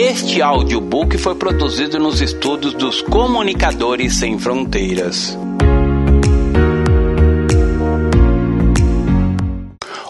Este audiobook foi produzido nos estúdios dos Comunicadores Sem Fronteiras.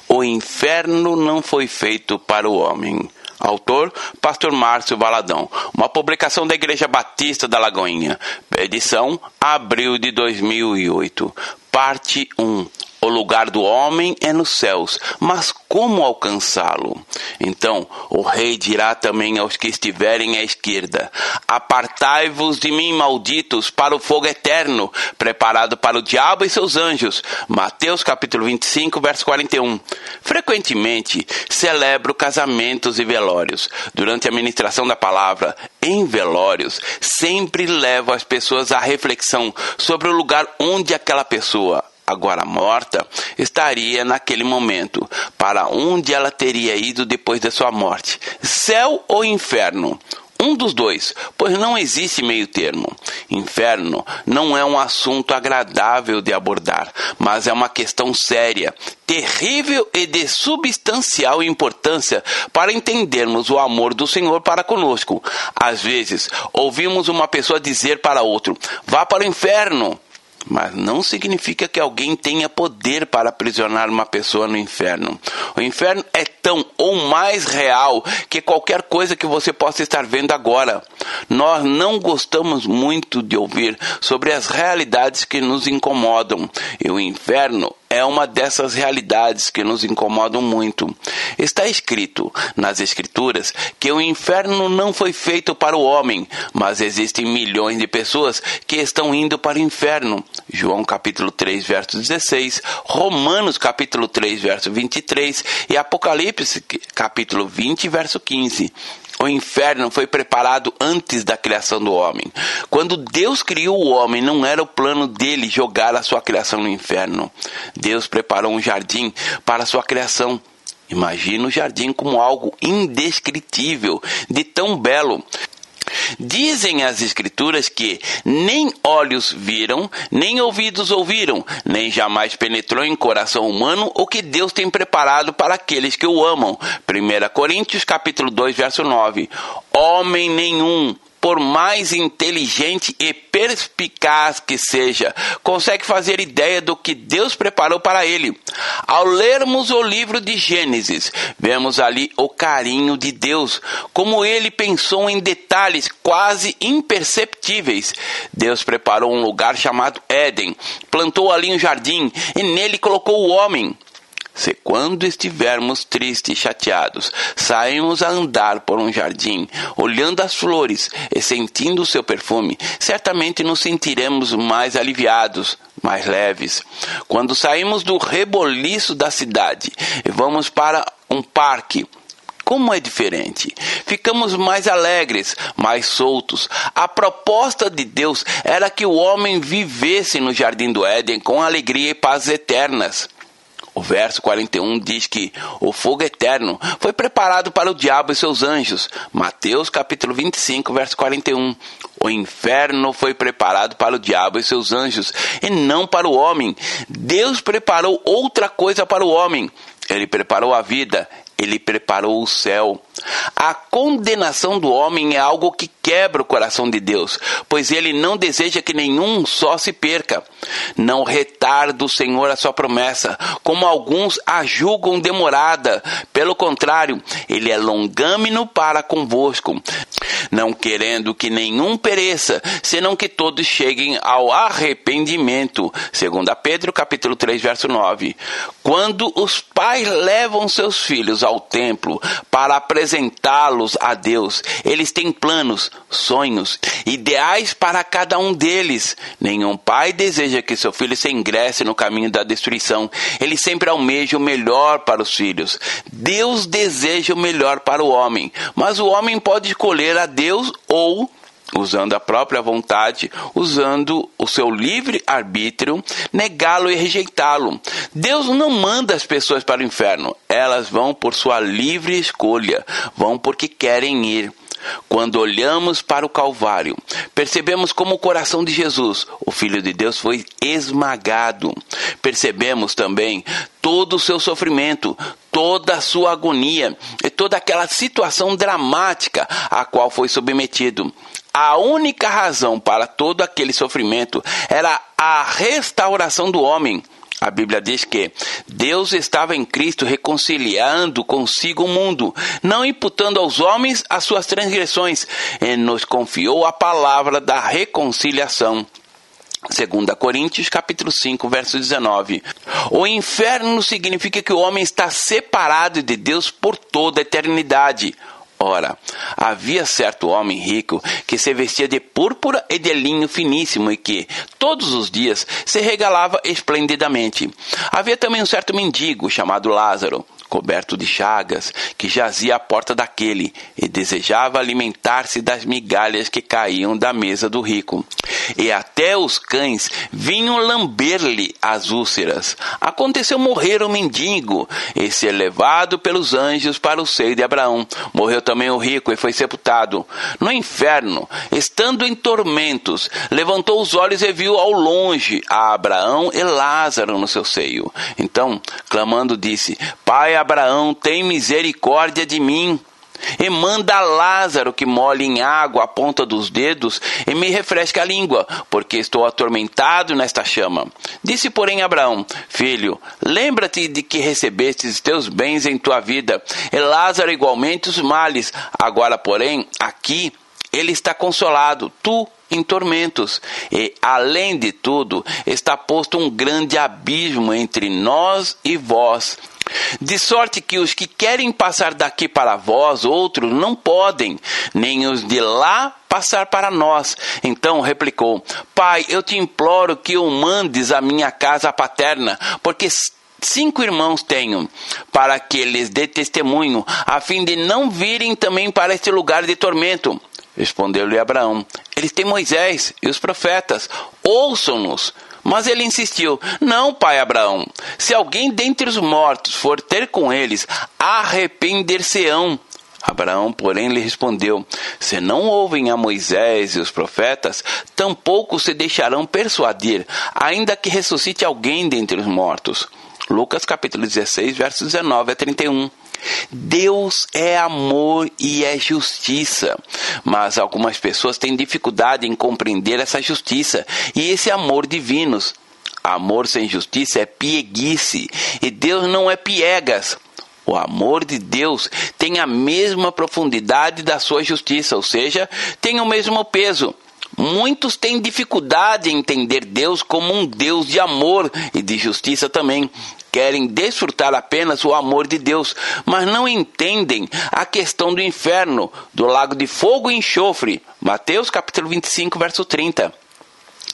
O inferno não foi feito para o homem. Autor, Pastor Márcio Valadão. Uma publicação da Igreja Batista da Lagoinha. Edição, abril de 2008. Parte 1. O lugar do homem é nos céus, mas como alcançá-lo? Então o rei dirá também aos que estiverem à esquerda: Apartai-vos de mim, malditos, para o fogo eterno, preparado para o diabo e seus anjos. Mateus capítulo 25, verso 41. Frequentemente celebro casamentos e velórios. Durante a ministração da palavra, em velórios, sempre levo as pessoas à reflexão sobre o lugar onde aquela pessoa agora morta, estaria naquele momento, para onde ela teria ido depois da sua morte: céu ou inferno? Um dos dois, pois não existe meio termo. Inferno não é um assunto agradável de abordar, mas é uma questão séria, terrível e de substancial importância para entendermos o amor do Senhor para conosco. Às vezes, ouvimos uma pessoa dizer para outro: vá para o inferno mas não significa que alguém tenha poder para aprisionar uma pessoa no inferno. O inferno é tão ou mais real que qualquer coisa que você possa estar vendo agora. Nós não gostamos muito de ouvir sobre as realidades que nos incomodam, e o inferno é uma dessas realidades que nos incomodam muito. Está escrito nas Escrituras que o inferno não foi feito para o homem, mas existem milhões de pessoas que estão indo para o inferno. João capítulo 3, verso 16, Romanos capítulo 3, verso 23 e Apocalipse capítulo 20, verso 15. O inferno foi preparado antes da criação do homem. Quando Deus criou o homem, não era o plano dele jogar a sua criação no inferno. Deus preparou um jardim para a sua criação. Imagina o jardim como algo indescritível, de tão belo. Dizem as Escrituras que nem olhos viram, nem ouvidos ouviram, nem jamais penetrou em coração humano o que Deus tem preparado para aqueles que o amam. 1 Coríntios capítulo 2, verso 9. Homem nenhum por mais inteligente e perspicaz que seja, consegue fazer ideia do que Deus preparou para ele. Ao lermos o livro de Gênesis, vemos ali o carinho de Deus, como ele pensou em detalhes quase imperceptíveis. Deus preparou um lugar chamado Éden, plantou ali um jardim e nele colocou o homem. Se quando estivermos tristes e chateados, saímos a andar por um jardim, olhando as flores e sentindo o seu perfume, certamente nos sentiremos mais aliviados, mais leves. Quando saímos do reboliço da cidade e vamos para um parque, como é diferente. Ficamos mais alegres, mais soltos. A proposta de Deus era que o homem vivesse no jardim do Éden com alegria e paz eternas. O verso 41 diz que o fogo eterno foi preparado para o diabo e seus anjos. Mateus capítulo 25, verso 41. O inferno foi preparado para o diabo e seus anjos, e não para o homem. Deus preparou outra coisa para o homem. Ele preparou a vida, ele preparou o céu. A condenação do homem é algo que quebra o coração de Deus, pois ele não deseja que nenhum só se perca. Não retarda o Senhor a sua promessa, como alguns a julgam demorada. Pelo contrário, ele é longâmino para convosco, não querendo que nenhum pereça, senão que todos cheguem ao arrependimento. Segundo Pedro, capítulo 3, verso 9. Quando os pais levam seus filhos ao templo para apresentá-los a Deus, eles têm planos, sonhos, ideais para cada um deles. Nenhum pai deseja que seu filho se ingresse no caminho da destruição. Ele sempre almeja o melhor para os filhos. Deus deseja o melhor para o homem, mas o homem pode escolher a Deus ou usando a própria vontade, usando o seu livre arbítrio, negá-lo e rejeitá-lo. Deus não manda as pessoas para o inferno, elas vão por sua livre escolha, vão porque querem ir. Quando olhamos para o Calvário, percebemos como o coração de Jesus, o Filho de Deus, foi esmagado. Percebemos também todo o seu sofrimento, toda a sua agonia e toda aquela situação dramática a qual foi submetido. A única razão para todo aquele sofrimento era a restauração do homem. A Bíblia diz que Deus estava em Cristo reconciliando consigo o mundo, não imputando aos homens as suas transgressões, e nos confiou a palavra da reconciliação. 2 Coríntios capítulo 5, verso 19. O inferno significa que o homem está separado de Deus por toda a eternidade. Ora, havia certo homem rico que se vestia de púrpura e de linho finíssimo e que, todos os dias, se regalava esplendidamente. Havia também um certo mendigo chamado Lázaro coberto de chagas, que jazia à porta daquele e desejava alimentar-se das migalhas que caíam da mesa do rico. E até os cães vinham lamber-lhe as úlceras. Aconteceu morrer o mendigo e ser levado pelos anjos para o seio de Abraão. Morreu também o rico e foi sepultado. No inferno, estando em tormentos, levantou os olhos e viu ao longe a Abraão e Lázaro no seu seio. Então, clamando, disse: Pai Abraão, tem misericórdia de mim. E manda Lázaro que molhe em água a ponta dos dedos e me refresque a língua, porque estou atormentado nesta chama. Disse, porém, Abraão: Filho, lembra-te de que recebestes teus bens em tua vida, e Lázaro igualmente os males. Agora, porém, aqui ele está consolado, tu em tormentos. E, além de tudo, está posto um grande abismo entre nós e vós de sorte que os que querem passar daqui para vós, outros, não podem, nem os de lá passar para nós. Então replicou: Pai, eu te imploro que o mandes à minha casa paterna, porque cinco irmãos tenho, para que lhes dê testemunho, a fim de não virem também para este lugar de tormento. Respondeu-lhe Abraão: Eles têm Moisés e os profetas, ouçam-nos. Mas ele insistiu: Não, pai Abraão, se alguém dentre os mortos for ter com eles, arrepender-se-ão. Abraão, porém, lhe respondeu: Se não ouvem a Moisés e os profetas, tampouco se deixarão persuadir, ainda que ressuscite alguém dentre os mortos. Lucas capítulo 16, versos 19 a 31. Deus é amor e é justiça, mas algumas pessoas têm dificuldade em compreender essa justiça e esse amor divinos. Amor sem justiça é pieguice e Deus não é piegas. O amor de Deus tem a mesma profundidade da sua justiça, ou seja, tem o mesmo peso. Muitos têm dificuldade em entender Deus como um Deus de amor e de justiça também querem desfrutar apenas o amor de Deus, mas não entendem a questão do inferno, do lago de fogo e enxofre. Mateus capítulo 25, verso 30.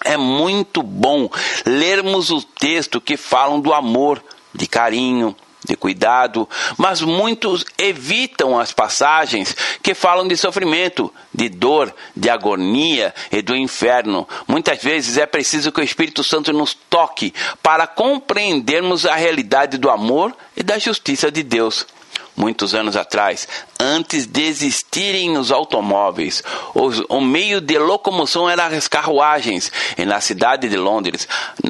É muito bom lermos o texto que falam do amor, de carinho, de cuidado, mas muitos evitam as passagens que falam de sofrimento, de dor, de agonia e do inferno. Muitas vezes é preciso que o Espírito Santo nos toque para compreendermos a realidade do amor e da justiça de Deus muitos anos atrás, antes de existirem os automóveis, os, o meio de locomoção eram as carruagens. E na cidade de Londres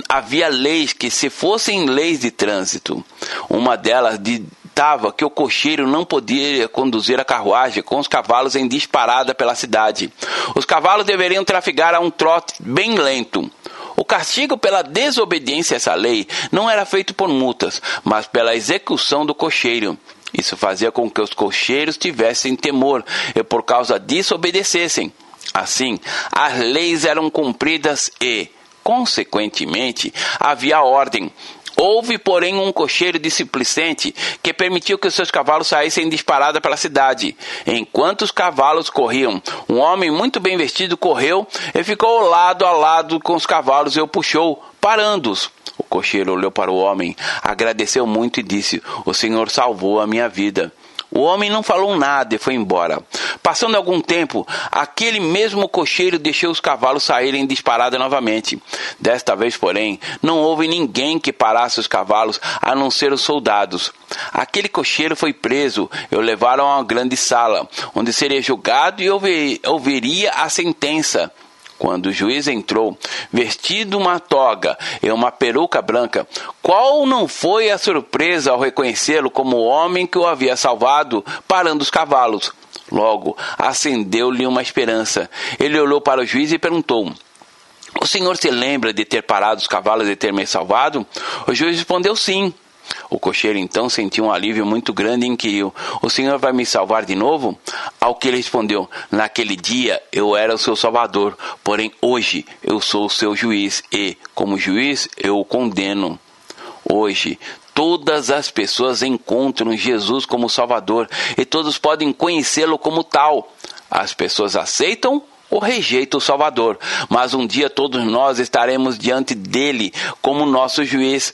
havia leis que, se fossem leis de trânsito, uma delas ditava que o cocheiro não podia conduzir a carruagem com os cavalos em disparada pela cidade. Os cavalos deveriam trafegar a um trote bem lento. O castigo pela desobediência a essa lei não era feito por multas, mas pela execução do cocheiro. Isso fazia com que os cocheiros tivessem temor e por causa disso obedecessem. Assim, as leis eram cumpridas e, consequentemente, havia ordem. Houve, porém, um cocheiro displicente que permitiu que os seus cavalos saíssem disparada pela cidade. Enquanto os cavalos corriam, um homem muito bem vestido correu e ficou lado a lado com os cavalos e o puxou, parando-os. O cocheiro olhou para o homem, agradeceu muito e disse: O Senhor salvou a minha vida. O homem não falou nada e foi embora. Passando algum tempo, aquele mesmo cocheiro deixou os cavalos saírem disparada novamente. Desta vez, porém, não houve ninguém que parasse os cavalos, a não ser os soldados. Aquele cocheiro foi preso e o levaram a uma grande sala, onde seria julgado e ouviria a sentença. Quando o juiz entrou, vestido uma toga e uma peruca branca, qual não foi a surpresa ao reconhecê-lo como o homem que o havia salvado, parando os cavalos? Logo, acendeu-lhe uma esperança. Ele olhou para o juiz e perguntou: O senhor se lembra de ter parado os cavalos e ter me salvado? O juiz respondeu sim. O cocheiro então sentiu um alívio muito grande e inquiriu: O senhor vai me salvar de novo? Ao que ele respondeu: Naquele dia eu era o seu salvador, porém hoje eu sou o seu juiz e, como juiz, eu o condeno. Hoje, todas as pessoas encontram Jesus como Salvador e todos podem conhecê-lo como tal. As pessoas aceitam ou rejeitam o Salvador, mas um dia todos nós estaremos diante dele como nosso juiz.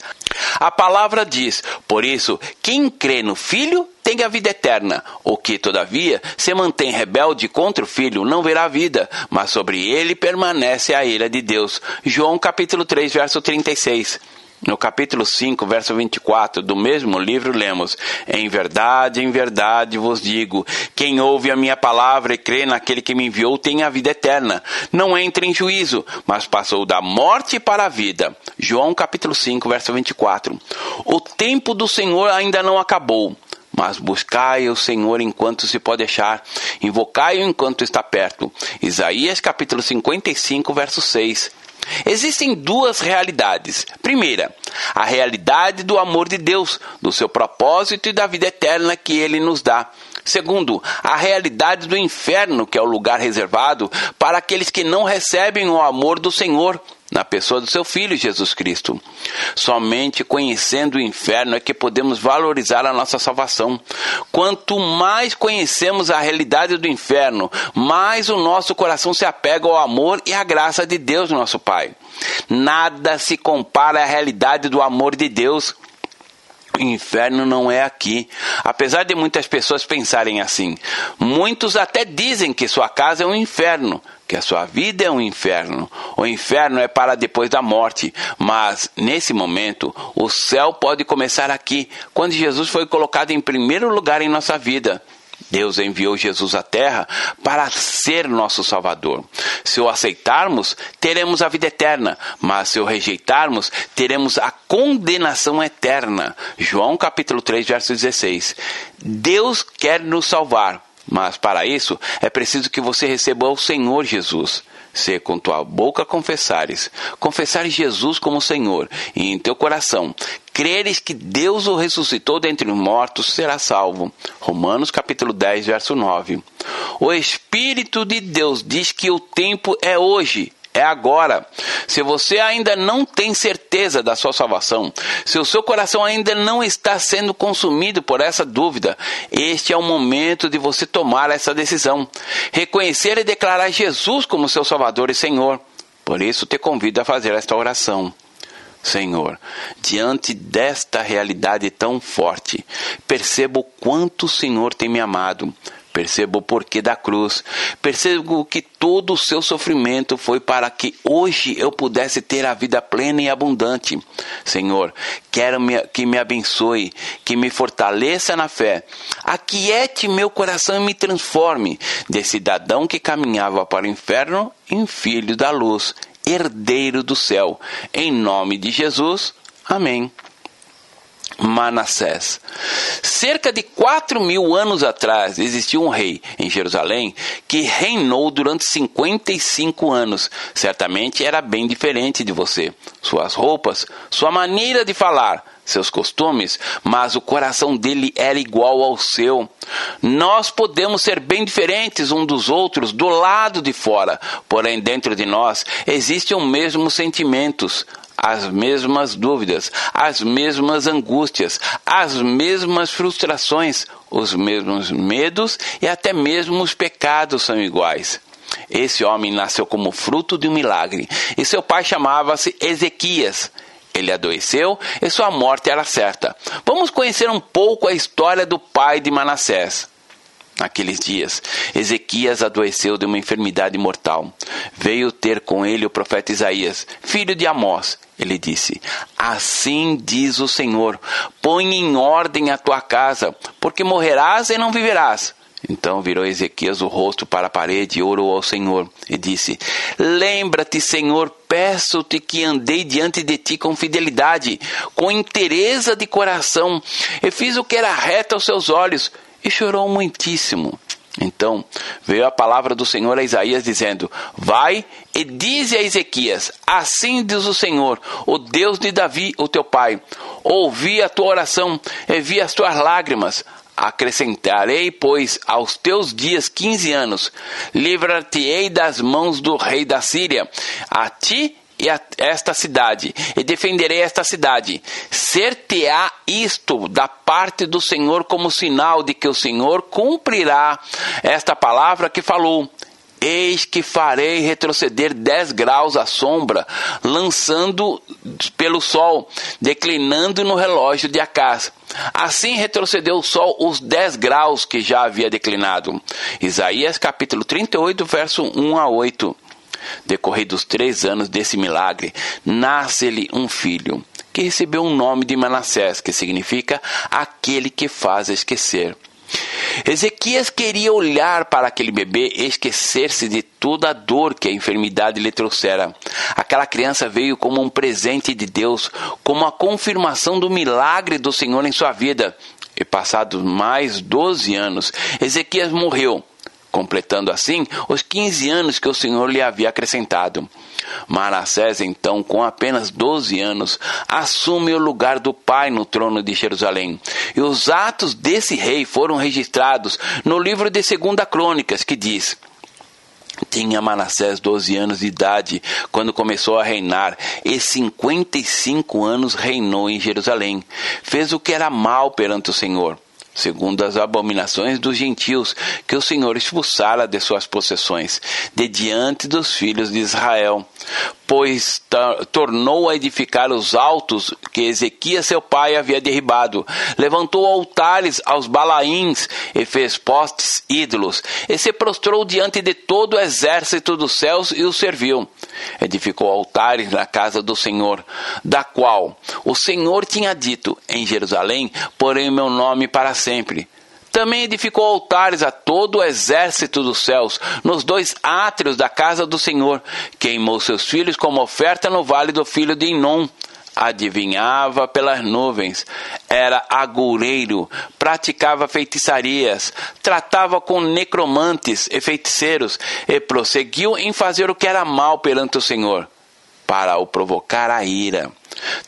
A palavra diz: Por isso, quem crê no Filho tem a vida eterna. O que, todavia, se mantém rebelde contra o Filho não verá vida, mas sobre ele permanece a ira de Deus. João capítulo 3, verso 36. No capítulo 5, verso 24 do mesmo livro, lemos: Em verdade, em verdade vos digo: quem ouve a minha palavra e crê naquele que me enviou tem a vida eterna. Não entra em juízo, mas passou da morte para a vida. João capítulo 5, verso 24. O tempo do Senhor ainda não acabou. Mas buscai o Senhor enquanto se pode achar, invocai-o enquanto está perto. Isaías capítulo 55, verso 6. Existem duas realidades. Primeira, a realidade do amor de Deus, do seu propósito e da vida eterna que ele nos dá. Segundo, a realidade do inferno, que é o lugar reservado para aqueles que não recebem o amor do Senhor na pessoa do seu Filho Jesus Cristo. Somente conhecendo o inferno é que podemos valorizar a nossa salvação. Quanto mais conhecemos a realidade do inferno, mais o nosso coração se apega ao amor e à graça de Deus, nosso Pai. Nada se compara à realidade do amor de Deus. O inferno não é aqui. Apesar de muitas pessoas pensarem assim, muitos até dizem que sua casa é um inferno, que a sua vida é um inferno. O inferno é para depois da morte, mas nesse momento o céu pode começar aqui, quando Jesus foi colocado em primeiro lugar em nossa vida. Deus enviou Jesus à terra para ser nosso Salvador. Se o aceitarmos, teremos a vida eterna, mas se o rejeitarmos, teremos a condenação eterna. João capítulo 3, verso 16. Deus quer nos salvar, mas para isso é preciso que você receba o Senhor Jesus. Se com tua boca confessares, confessares Jesus como Senhor, e em teu coração creres que Deus o ressuscitou dentre os mortos, será salvo. Romanos capítulo 10, verso 9. O Espírito de Deus diz que o tempo é hoje é agora. Se você ainda não tem certeza da sua salvação, se o seu coração ainda não está sendo consumido por essa dúvida, este é o momento de você tomar essa decisão. Reconhecer e declarar Jesus como seu Salvador e Senhor. Por isso, te convido a fazer esta oração. Senhor, diante desta realidade tão forte, percebo quanto o Senhor tem me amado. Percebo o porquê da cruz. Percebo que todo o seu sofrimento foi para que hoje eu pudesse ter a vida plena e abundante. Senhor, quero que me abençoe, que me fortaleça na fé. Aquiete meu coração e me transforme de cidadão que caminhava para o inferno em filho da luz, herdeiro do céu. Em nome de Jesus. Amém. Manassés. Cerca de quatro mil anos atrás existiu um rei em Jerusalém que reinou durante 55 anos. Certamente era bem diferente de você. Suas roupas, sua maneira de falar, seus costumes, mas o coração dele era igual ao seu. Nós podemos ser bem diferentes um dos outros do lado de fora, porém dentro de nós existem os mesmos sentimentos, as mesmas dúvidas, as mesmas angústias, as mesmas frustrações, os mesmos medos e até mesmo os pecados são iguais. Esse homem nasceu como fruto de um milagre e seu pai chamava-se Ezequias. Ele adoeceu e sua morte era certa. Vamos conhecer um pouco a história do pai de Manassés. Naqueles dias, Ezequias adoeceu de uma enfermidade mortal. Veio ter com ele o profeta Isaías, filho de Amós. Ele disse: Assim diz o Senhor: põe em ordem a tua casa, porque morrerás e não viverás. Então virou Ezequias o rosto para a parede e orou ao Senhor e disse: Lembra-te, Senhor, peço-te que andei diante de ti com fidelidade, com interesse de coração, e fiz o que era reto aos seus olhos e chorou muitíssimo. Então veio a palavra do Senhor a Isaías dizendo: Vai e dize a Ezequias: Assim diz o Senhor, o Deus de Davi, o teu pai: Ouvi a tua oração e vi as tuas lágrimas. Acrescentarei, pois, aos teus dias quinze anos, livrar-te-ei das mãos do rei da Síria, a ti esta cidade, e defenderei esta cidade. Ser-te-á isto da parte do Senhor como sinal de que o Senhor cumprirá esta palavra que falou. Eis que farei retroceder dez graus a sombra, lançando pelo sol, declinando no relógio de Acás. Assim retrocedeu o sol os dez graus que já havia declinado. Isaías capítulo 38, verso 1 a 8. Decorridos três anos desse milagre, nasce-lhe um filho, que recebeu o nome de Manassés, que significa aquele que faz esquecer. Ezequias queria olhar para aquele bebê e esquecer-se de toda a dor que a enfermidade lhe trouxera. Aquela criança veio como um presente de Deus, como a confirmação do milagre do Senhor em sua vida. E passados mais doze anos, Ezequias morreu completando assim os 15 anos que o Senhor lhe havia acrescentado. Manassés, então, com apenas 12 anos, assume o lugar do pai no trono de Jerusalém. E os atos desse rei foram registrados no livro de Segunda Crônicas, que diz: tinha Manassés 12 anos de idade quando começou a reinar, e 55 anos reinou em Jerusalém. Fez o que era mal perante o Senhor segundo as abominações dos gentios, que o Senhor expulsara de suas possessões, de diante dos filhos de Israel pois tornou a edificar os altos que Ezequias seu pai havia derribado. Levantou altares aos balaíns e fez postes ídolos, e se prostrou diante de todo o exército dos céus e o serviu. Edificou altares na casa do Senhor, da qual o Senhor tinha dito: Em Jerusalém porém meu nome para sempre. Também edificou altares a todo o exército dos céus, nos dois átrios da casa do Senhor. Queimou seus filhos como oferta no vale do filho de Inom. Adivinhava pelas nuvens, era agureiro, praticava feitiçarias, tratava com necromantes e feiticeiros, e prosseguiu em fazer o que era mal perante o Senhor, para o provocar a ira.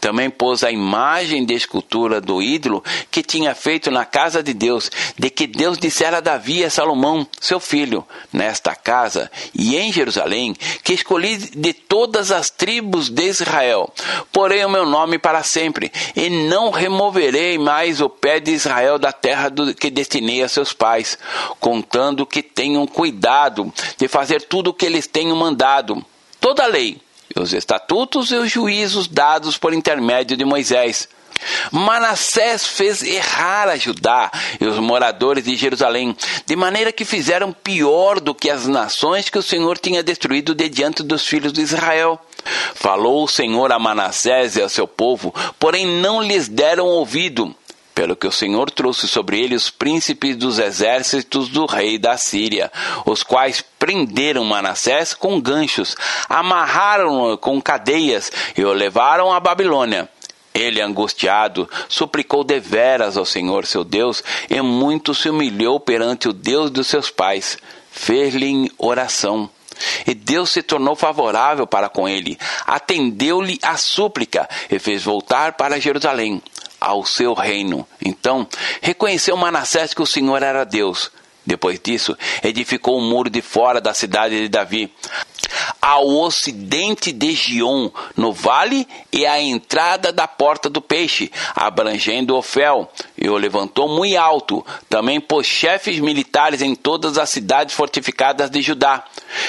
Também pôs a imagem de escultura do ídolo que tinha feito na casa de Deus, de que Deus dissera a Davi a Salomão, seu filho, nesta casa e em Jerusalém, que escolhi de todas as tribos de Israel. Porém o meu nome para sempre, e não removerei mais o pé de Israel da terra do, que destinei a seus pais, contando que tenham cuidado de fazer tudo o que eles tenham mandado. Toda a lei os estatutos e os juízos dados por intermédio de Moisés. Manassés fez errar a Judá e os moradores de Jerusalém, de maneira que fizeram pior do que as nações que o Senhor tinha destruído de diante dos filhos de Israel. Falou o Senhor a Manassés e ao seu povo, porém não lhes deram ouvido pelo que o Senhor trouxe sobre ele os príncipes dos exércitos do rei da Síria, os quais prenderam Manassés com ganchos, amarraram-no com cadeias e o levaram à Babilônia. Ele, angustiado, suplicou deveras ao Senhor seu Deus e muito se humilhou perante o Deus dos seus pais. Fez-lhe oração. E Deus se tornou favorável para com ele, atendeu-lhe a súplica e fez voltar para Jerusalém ao seu reino. Então, reconheceu Manassés que o Senhor era Deus. Depois disso, edificou o muro de fora da cidade de Davi. ao ocidente de Gion, no vale, e à entrada da porta do peixe, abrangendo Ofel, e o levantou muito alto. Também pôs chefes militares em todas as cidades fortificadas de Judá.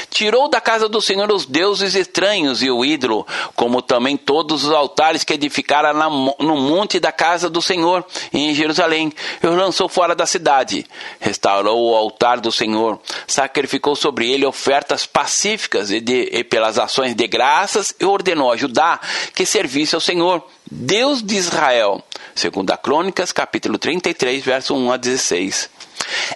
Tirou da casa do Senhor os deuses estranhos e o ídolo, como também todos os altares que edificara no monte da casa do Senhor, em Jerusalém, e os lançou fora da cidade. Restaurou o altar do Senhor, sacrificou sobre ele ofertas pacíficas e, de, e pelas ações de graças, e ordenou a Judá que servisse ao Senhor, Deus de Israel. Segunda Crônicas, capítulo 33, verso 1 a 16.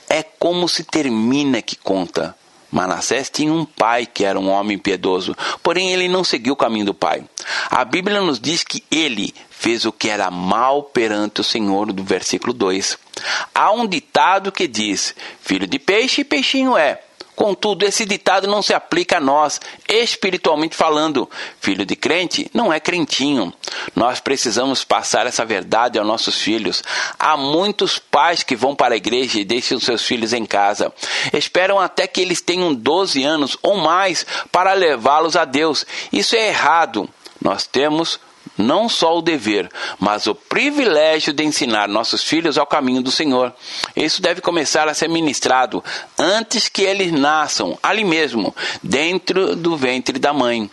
É como se termina que conta. Manassés tinha um pai que era um homem piedoso, porém ele não seguiu o caminho do pai. A Bíblia nos diz que ele fez o que era mal perante o Senhor, do versículo 2. Há um ditado que diz: Filho de peixe, peixinho é. Contudo, esse ditado não se aplica a nós, espiritualmente falando. Filho de crente não é crentinho. Nós precisamos passar essa verdade aos nossos filhos. Há muitos pais que vão para a igreja e deixam seus filhos em casa. Esperam até que eles tenham 12 anos ou mais para levá-los a Deus. Isso é errado. Nós temos não só o dever, mas o privilégio de ensinar nossos filhos ao caminho do Senhor. Isso deve começar a ser ministrado antes que eles nasçam, ali mesmo, dentro do ventre da mãe.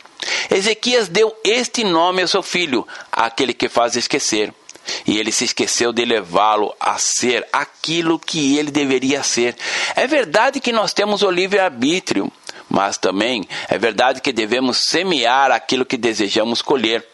Ezequias deu este nome ao seu filho, aquele que faz esquecer. E ele se esqueceu de levá-lo a ser aquilo que ele deveria ser. É verdade que nós temos o livre-arbítrio, mas também é verdade que devemos semear aquilo que desejamos colher.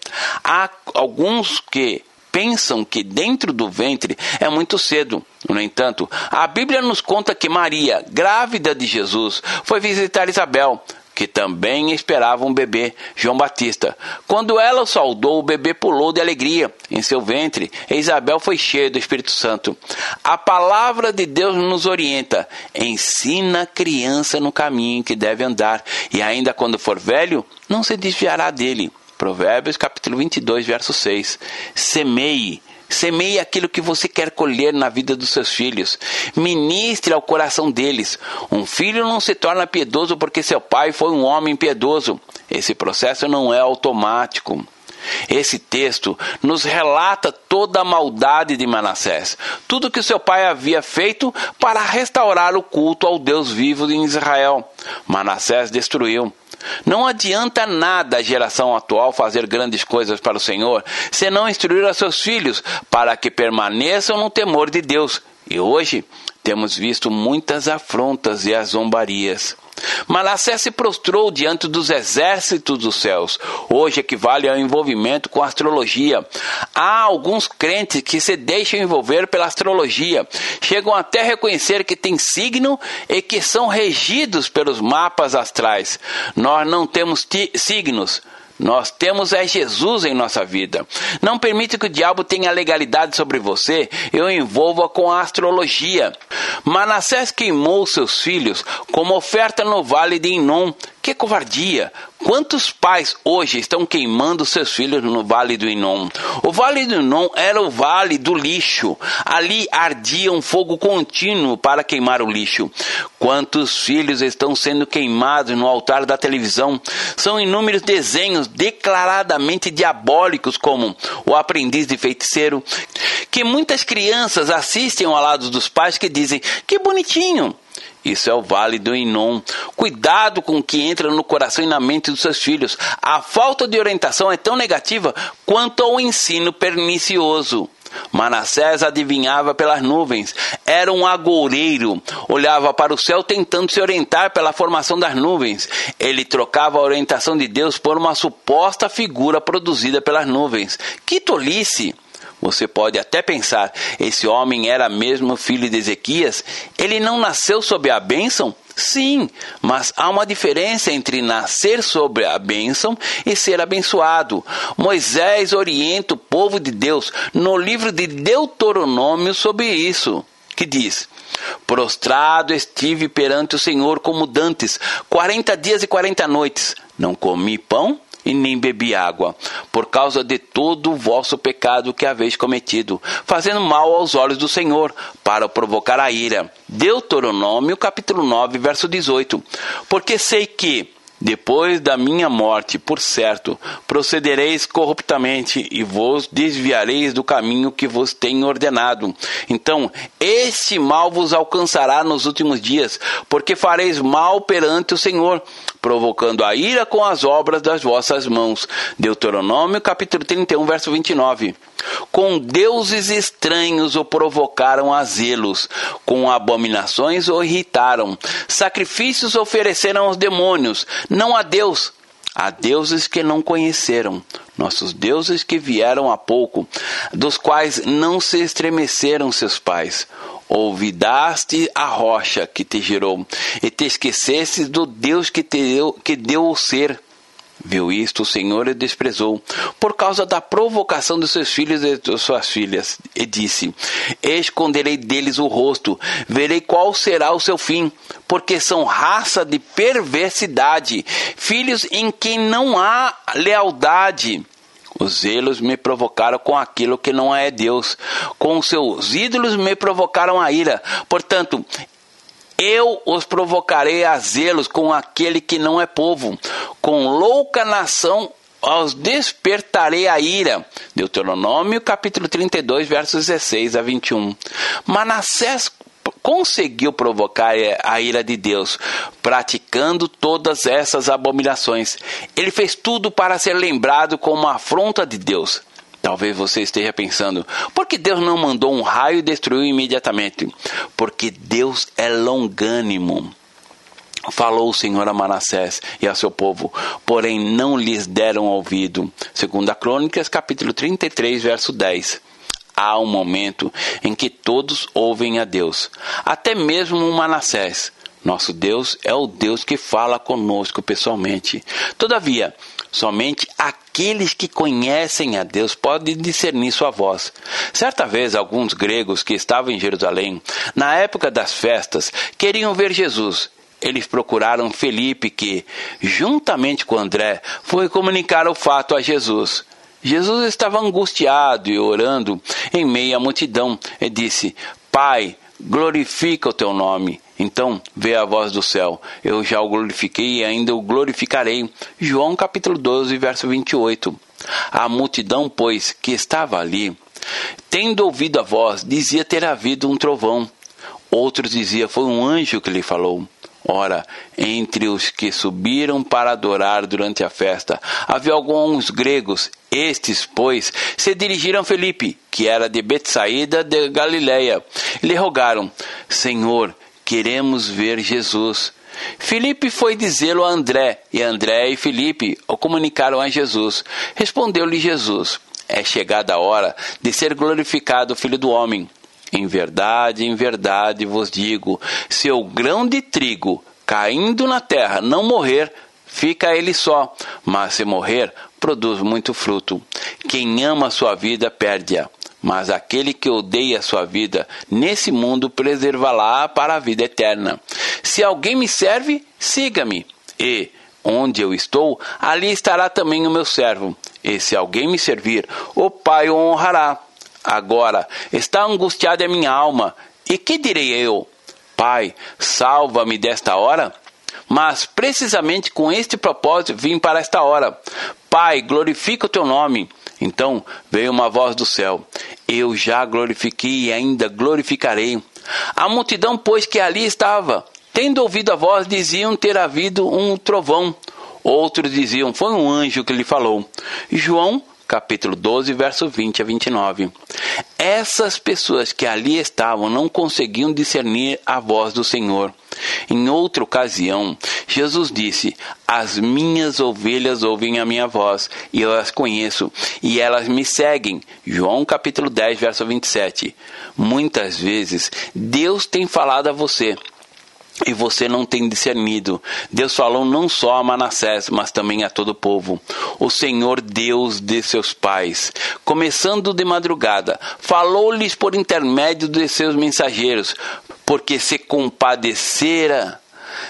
Há alguns que pensam que dentro do ventre é muito cedo. No entanto, a Bíblia nos conta que Maria, grávida de Jesus, foi visitar Isabel que também esperava um bebê, João Batista. Quando ela o saudou, o bebê pulou de alegria em seu ventre e Isabel foi cheia do Espírito Santo. A palavra de Deus nos orienta: ensina a criança no caminho que deve andar, e ainda quando for velho, não se desviará dele. Provérbios capítulo 22, verso 6. Semeie Semeie aquilo que você quer colher na vida dos seus filhos. Ministre ao coração deles. Um filho não se torna piedoso porque seu pai foi um homem piedoso. Esse processo não é automático. Esse texto nos relata toda a maldade de Manassés, tudo que seu pai havia feito para restaurar o culto ao Deus vivo em Israel. Manassés destruiu. Não adianta nada a geração atual fazer grandes coisas para o Senhor, se não instruir a seus filhos para que permaneçam no temor de Deus. E hoje temos visto muitas afrontas e as zombarias. Manassés se prostrou diante dos exércitos dos céus. Hoje equivale ao envolvimento com a astrologia. Há alguns crentes que se deixam envolver pela astrologia, chegam até reconhecer que tem signo e que são regidos pelos mapas astrais. Nós não temos signos, nós temos é Jesus em nossa vida. Não permite que o diabo tenha legalidade sobre você e o envolva com a astrologia. Manassés queimou seus filhos como oferta no vale de Inom. Que covardia! Quantos pais hoje estão queimando seus filhos no Vale do Inom? O Vale do Inom era o vale do lixo. Ali ardia um fogo contínuo para queimar o lixo. Quantos filhos estão sendo queimados no altar da televisão? São inúmeros desenhos declaradamente diabólicos, como O Aprendiz de Feiticeiro, que muitas crianças assistem ao lado dos pais que dizem: Que bonitinho! Isso é o vale do Inon. Cuidado com o que entra no coração e na mente dos seus filhos. A falta de orientação é tão negativa quanto ao ensino pernicioso. Manassés adivinhava pelas nuvens, era um agoureiro, olhava para o céu tentando se orientar pela formação das nuvens. Ele trocava a orientação de Deus por uma suposta figura produzida pelas nuvens. Que tolice! Você pode até pensar, esse homem era mesmo filho de Ezequias? Ele não nasceu sob a bênção? Sim, mas há uma diferença entre nascer sobre a bênção e ser abençoado. Moisés orienta o povo de Deus no livro de Deuteronômio sobre isso, que diz: Prostrado estive perante o Senhor como dantes, quarenta dias e quarenta noites. Não comi pão e nem bebi água, por causa de todo o vosso pecado que haveis cometido, fazendo mal aos olhos do Senhor, para provocar a ira. Deuteronômio capítulo 9, verso 18. Porque sei que depois da minha morte, por certo, procedereis corruptamente e vos desviareis do caminho que vos tenho ordenado. Então, este mal vos alcançará nos últimos dias, porque fareis mal perante o Senhor, provocando a ira com as obras das vossas mãos. Deuteronômio capítulo 31, verso 29. Com deuses estranhos o provocaram a zelos, com abominações o irritaram, sacrifícios ofereceram aos demônios, não a Deus. A deuses que não conheceram, nossos deuses que vieram há pouco, dos quais não se estremeceram seus pais. Ouvidaste a rocha que te gerou, e te esqueceste do Deus que te deu, que deu o ser Viu isto o Senhor e desprezou, por causa da provocação dos seus filhos e de suas filhas, e disse: Esconderei deles o rosto, verei qual será o seu fim, porque são raça de perversidade, filhos em quem não há lealdade. Os zelos me provocaram com aquilo que não é Deus, com seus ídolos me provocaram a ira. Portanto, eu os provocarei a zelos com aquele que não é povo, com louca nação os despertarei a ira. Deuteronômio capítulo 32, versos 16 a 21. Manassés conseguiu provocar a ira de Deus, praticando todas essas abominações. Ele fez tudo para ser lembrado como afronta de Deus. Talvez você esteja pensando, por que Deus não mandou um raio e destruiu imediatamente? Porque Deus é longânimo. Falou o Senhor a Manassés e a seu povo, porém não lhes deram ouvido. Segundo a Crônicas, capítulo 33, verso 10. Há um momento em que todos ouvem a Deus, até mesmo Manassés. Nosso Deus é o Deus que fala conosco pessoalmente. Todavia, somente aqueles que conhecem a Deus podem discernir sua voz. Certa vez, alguns gregos que estavam em Jerusalém, na época das festas, queriam ver Jesus. Eles procuraram Felipe, que, juntamente com André, foi comunicar o fato a Jesus. Jesus estava angustiado e orando em meio à multidão e disse: Pai, glorifica o teu nome. Então veio a voz do céu: Eu já o glorifiquei e ainda o glorificarei. João capítulo 12, verso 28. A multidão, pois, que estava ali, tendo ouvido a voz, dizia ter havido um trovão. Outros diziam: Foi um anjo que lhe falou. Ora, entre os que subiram para adorar durante a festa, havia alguns gregos. Estes, pois, se dirigiram a Felipe, que era de Betsaída de Galiléia, e lhe rogaram: Senhor, queremos ver Jesus. Filipe foi dizê-lo a André, e André e Filipe o comunicaram a Jesus. Respondeu-lhe Jesus: É chegada a hora de ser glorificado o Filho do Homem. Em verdade, em verdade vos digo: se o grão de trigo caindo na terra não morrer, fica ele só, mas se morrer, produz muito fruto. Quem ama a sua vida, perde-a. Mas aquele que odeia a sua vida nesse mundo preservá-la para a vida eterna. Se alguém me serve, siga-me. E, onde eu estou, ali estará também o meu servo. E se alguém me servir, o Pai o honrará. Agora está angustiada a minha alma. E que direi eu? Pai, salva-me desta hora? Mas precisamente com este propósito vim para esta hora. Pai, glorifica o teu nome. Então veio uma voz do céu: Eu já glorifiquei e ainda glorificarei. A multidão, pois, que ali estava, tendo ouvido a voz, diziam ter havido um trovão. Outros diziam: Foi um anjo que lhe falou. João capítulo 12, verso 20 a 29. Essas pessoas que ali estavam não conseguiam discernir a voz do Senhor. Em outra ocasião, Jesus disse: As minhas ovelhas ouvem a minha voz, e eu as conheço, e elas me seguem. João capítulo 10, verso 27. Muitas vezes Deus tem falado a você e você não tem discernido. Deus falou não só a Manassés, mas também a todo o povo. O Senhor Deus de seus pais, começando de madrugada, falou-lhes por intermédio de seus mensageiros, porque se compadecera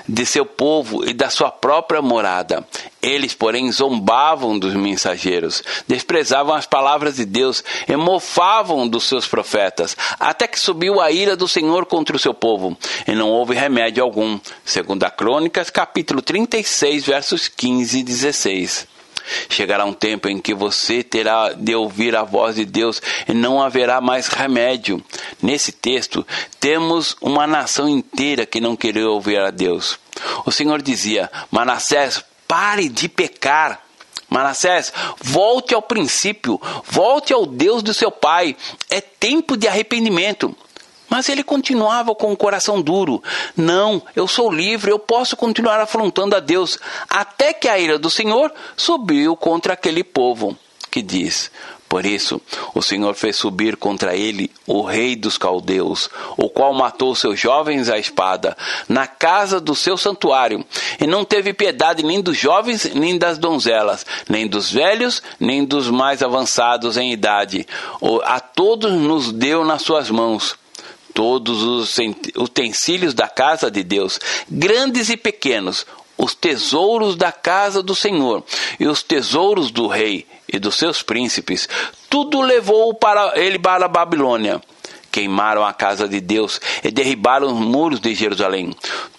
de seu povo e da sua própria morada. Eles, porém, zombavam dos mensageiros, desprezavam as palavras de Deus e mofavam dos seus profetas, até que subiu a ira do Senhor contra o seu povo, e não houve remédio algum. Segundo a Crônicas, capítulo 36, versos 15 e 16. Chegará um tempo em que você terá de ouvir a voz de Deus e não haverá mais remédio. Nesse texto, temos uma nação inteira que não queria ouvir a Deus. O Senhor dizia: Manassés, pare de pecar. Manassés, volte ao princípio, volte ao Deus do seu pai. É tempo de arrependimento. Mas ele continuava com o coração duro. Não, eu sou livre, eu posso continuar afrontando a Deus. Até que a ira do Senhor subiu contra aquele povo, que diz: por isso, o Senhor fez subir contra ele o rei dos caldeus, o qual matou seus jovens à espada, na casa do seu santuário, e não teve piedade nem dos jovens, nem das donzelas, nem dos velhos, nem dos mais avançados em idade. A todos nos deu nas suas mãos todos os utensílios da casa de Deus, grandes e pequenos, os tesouros da casa do Senhor e os tesouros do rei e dos seus príncipes, tudo levou para ele para a Babilônia. Queimaram a casa de Deus e derribaram os muros de Jerusalém.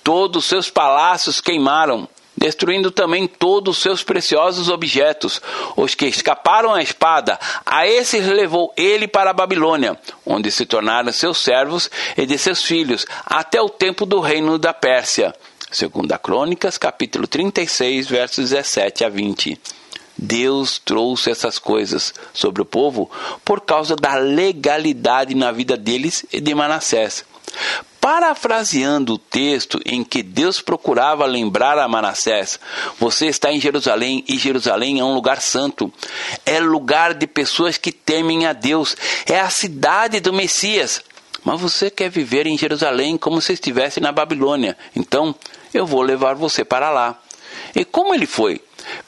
Todos os seus palácios queimaram destruindo também todos os seus preciosos objetos. Os que escaparam à espada, a esses levou ele para a Babilônia, onde se tornaram seus servos e de seus filhos, até o tempo do reino da Pérsia. Segunda Crônicas, capítulo 36, versos 17 a 20. Deus trouxe essas coisas sobre o povo por causa da legalidade na vida deles e de Manassés. Parafraseando o texto em que Deus procurava lembrar a Manassés, você está em Jerusalém e Jerusalém é um lugar santo. É lugar de pessoas que temem a Deus. É a cidade do Messias. Mas você quer viver em Jerusalém como se estivesse na Babilônia. Então, eu vou levar você para lá. E como ele foi?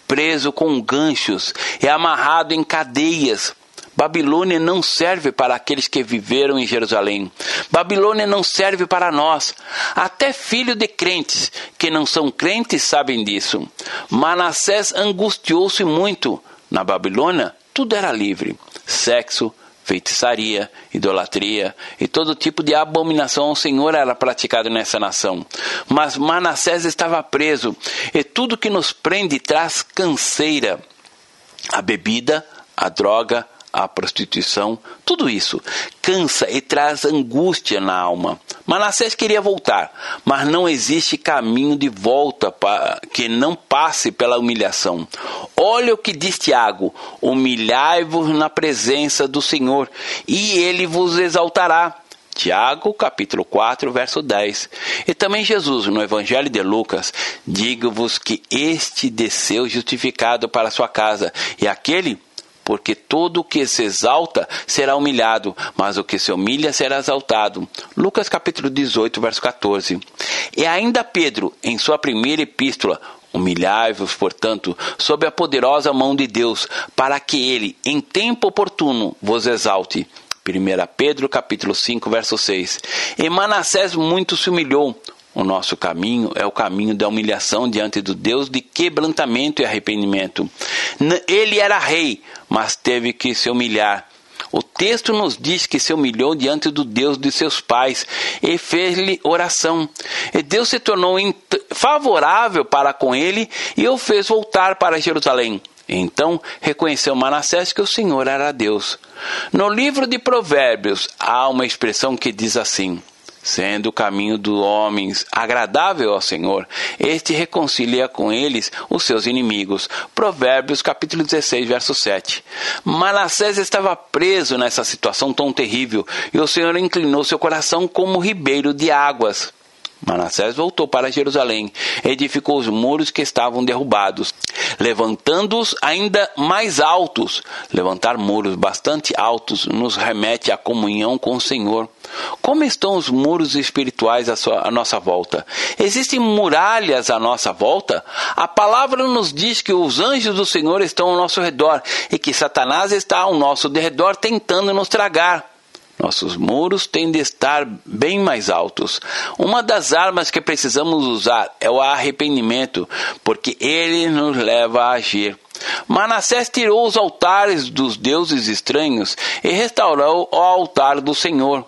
Preso com ganchos e amarrado em cadeias Babilônia não serve para aqueles que viveram em Jerusalém. Babilônia não serve para nós. Até filhos de crentes que não são crentes sabem disso. Manassés angustiou-se muito. Na Babilônia, tudo era livre: sexo, feitiçaria, idolatria e todo tipo de abominação ao Senhor era praticado nessa nação. Mas Manassés estava preso, e tudo que nos prende traz canseira. A bebida, a droga, a prostituição, tudo isso cansa e traz angústia na alma. Manassés queria voltar, mas não existe caminho de volta para que não passe pela humilhação. Olha o que diz Tiago: humilhai-vos na presença do Senhor, e ele vos exaltará. Tiago, capítulo 4, verso 10. E também Jesus, no Evangelho de Lucas, digo-vos que este desceu justificado para sua casa, e aquele porque todo o que se exalta será humilhado, mas o que se humilha será exaltado. Lucas capítulo 18, verso 14. E ainda Pedro, em sua primeira epístola, Humilhai-vos, portanto, sob a poderosa mão de Deus, para que ele, em tempo oportuno, vos exalte. 1 Pedro capítulo 5, verso 6. E Manassés muito se humilhou, o nosso caminho é o caminho da humilhação diante do Deus de quebrantamento e arrependimento. Ele era rei, mas teve que se humilhar. O texto nos diz que se humilhou diante do Deus de seus pais e fez-lhe oração. E Deus se tornou favorável para com ele e o fez voltar para Jerusalém. Então reconheceu Manassés que o Senhor era Deus. No livro de Provérbios há uma expressão que diz assim: sendo o caminho dos homens agradável ao Senhor, este reconcilia com eles os seus inimigos. Provérbios capítulo 16, verso 7. Manassés estava preso nessa situação tão terrível, e o Senhor inclinou seu coração como ribeiro de águas. Manassés voltou para Jerusalém, edificou os muros que estavam derrubados, levantando-os ainda mais altos. Levantar muros bastante altos nos remete à comunhão com o Senhor. Como estão os muros espirituais à, sua, à nossa volta? Existem muralhas à nossa volta? A palavra nos diz que os anjos do Senhor estão ao nosso redor e que Satanás está ao nosso redor tentando nos tragar. Nossos muros têm de estar bem mais altos. Uma das armas que precisamos usar é o arrependimento, porque ele nos leva a agir. Manassés tirou os altares dos deuses estranhos e restaurou o altar do Senhor.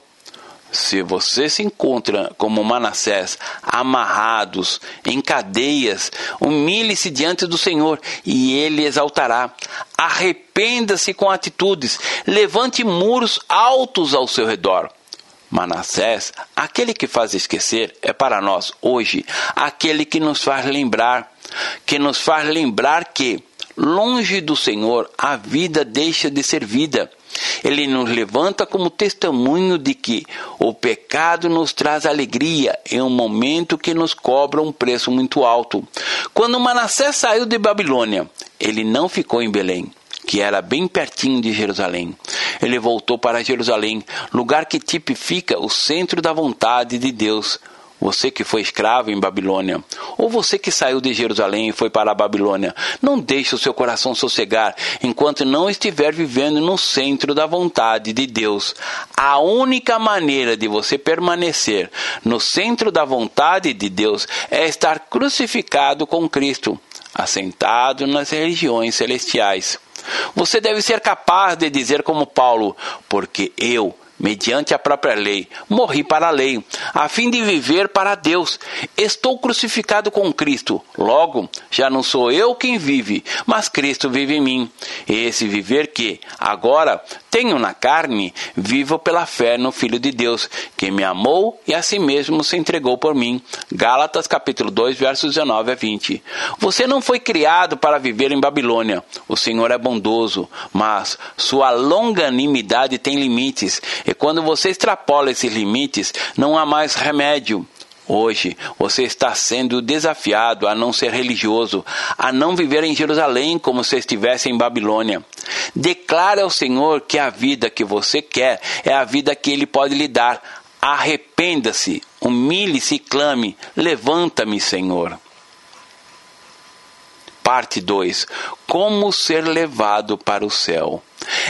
Se você se encontra como Manassés, amarrados em cadeias, humilhe-se diante do Senhor e ele exaltará. Arrependa-se com atitudes, levante muros altos ao seu redor. Manassés, aquele que faz esquecer, é para nós hoje aquele que nos faz lembrar, que nos faz lembrar que, longe do Senhor, a vida deixa de ser vida ele nos levanta como testemunho de que o pecado nos traz alegria em um momento que nos cobra um preço muito alto. Quando Manassés saiu de Babilônia, ele não ficou em Belém que era bem pertinho de Jerusalém. Ele voltou para Jerusalém, lugar que tipifica o centro da vontade de Deus, você que foi escravo em Babilônia, ou você que saiu de Jerusalém e foi para a Babilônia, não deixe o seu coração sossegar enquanto não estiver vivendo no centro da vontade de Deus. A única maneira de você permanecer no centro da vontade de Deus é estar crucificado com Cristo, assentado nas regiões celestiais. Você deve ser capaz de dizer como Paulo, porque eu mediante a própria lei, morri para a lei, a fim de viver para Deus. Estou crucificado com Cristo. Logo, já não sou eu quem vive, mas Cristo vive em mim. Esse viver que, agora, tenho na carne, vivo pela fé no Filho de Deus, que me amou e a si mesmo se entregou por mim. Gálatas capítulo 2, versos 19 a 20. Você não foi criado para viver em Babilônia. O Senhor é bondoso, mas sua longanimidade tem limites e quando você extrapola esses limites, não há mais remédio. Hoje você está sendo desafiado a não ser religioso, a não viver em Jerusalém como se estivesse em Babilônia. Declare ao Senhor que a vida que você quer é a vida que Ele pode lhe dar. Arrependa-se, humilhe-se e clame: Levanta-me, Senhor. Parte 2: Como ser levado para o céu.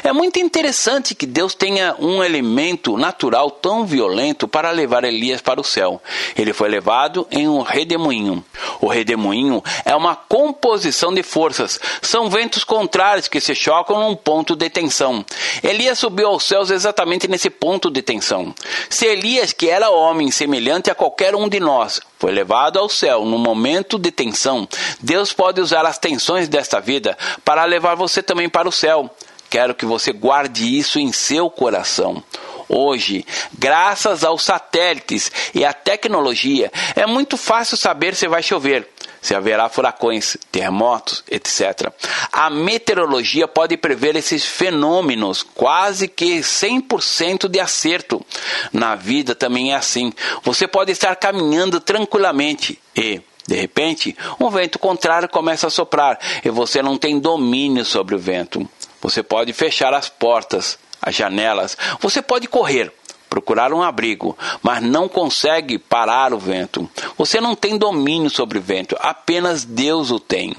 É muito interessante que Deus tenha um elemento natural tão violento para levar Elias para o céu. Ele foi levado em um redemoinho. O redemoinho é uma composição de forças. São ventos contrários que se chocam num ponto de tensão. Elias subiu aos céus exatamente nesse ponto de tensão. Se Elias, que era homem semelhante a qualquer um de nós, foi levado ao céu no momento de tensão, Deus pode usar as tensões desta vida para levar você também para o céu. Quero que você guarde isso em seu coração. Hoje, graças aos satélites e à tecnologia, é muito fácil saber se vai chover, se haverá furacões, terremotos, etc. A meteorologia pode prever esses fenômenos quase que 100% de acerto. Na vida também é assim. Você pode estar caminhando tranquilamente e de repente, um vento contrário começa a soprar e você não tem domínio sobre o vento. Você pode fechar as portas, as janelas, você pode correr, procurar um abrigo, mas não consegue parar o vento. Você não tem domínio sobre o vento, apenas Deus o tem.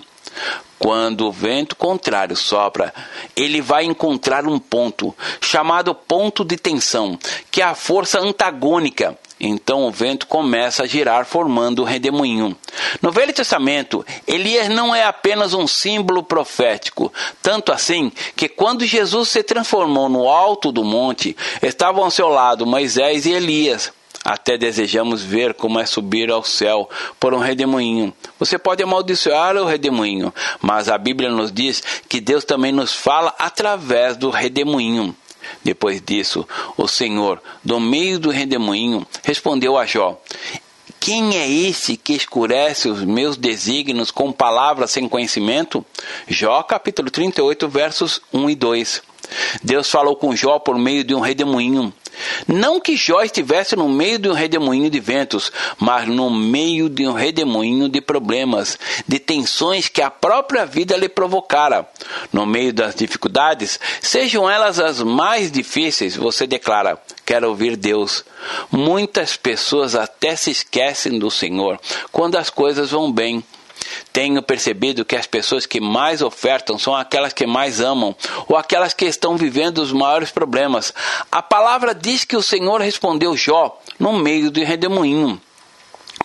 Quando o vento contrário sopra, ele vai encontrar um ponto, chamado ponto de tensão, que é a força antagônica então o vento começa a girar, formando o redemoinho. No Velho Testamento, Elias não é apenas um símbolo profético, tanto assim que quando Jesus se transformou no alto do monte, estavam ao seu lado Moisés e Elias. Até desejamos ver como é subir ao céu por um redemoinho. Você pode amaldiçoar o redemoinho, mas a Bíblia nos diz que Deus também nos fala através do redemoinho. Depois disso, o Senhor, do meio do redemoinho, respondeu a Jó: quem é esse que escurece os meus desígnios com palavras sem conhecimento? Jó capítulo 38, versos 1 e 2. Deus falou com Jó por meio de um redemoinho. Não que Jó estivesse no meio de um redemoinho de ventos, mas no meio de um redemoinho de problemas, de tensões que a própria vida lhe provocara. No meio das dificuldades, sejam elas as mais difíceis, você declara: Quero ouvir Deus. Muitas pessoas até se esquecem do Senhor quando as coisas vão bem. Tenho percebido que as pessoas que mais ofertam são aquelas que mais amam ou aquelas que estão vivendo os maiores problemas. A palavra diz que o Senhor respondeu Jó no meio do redemoinho.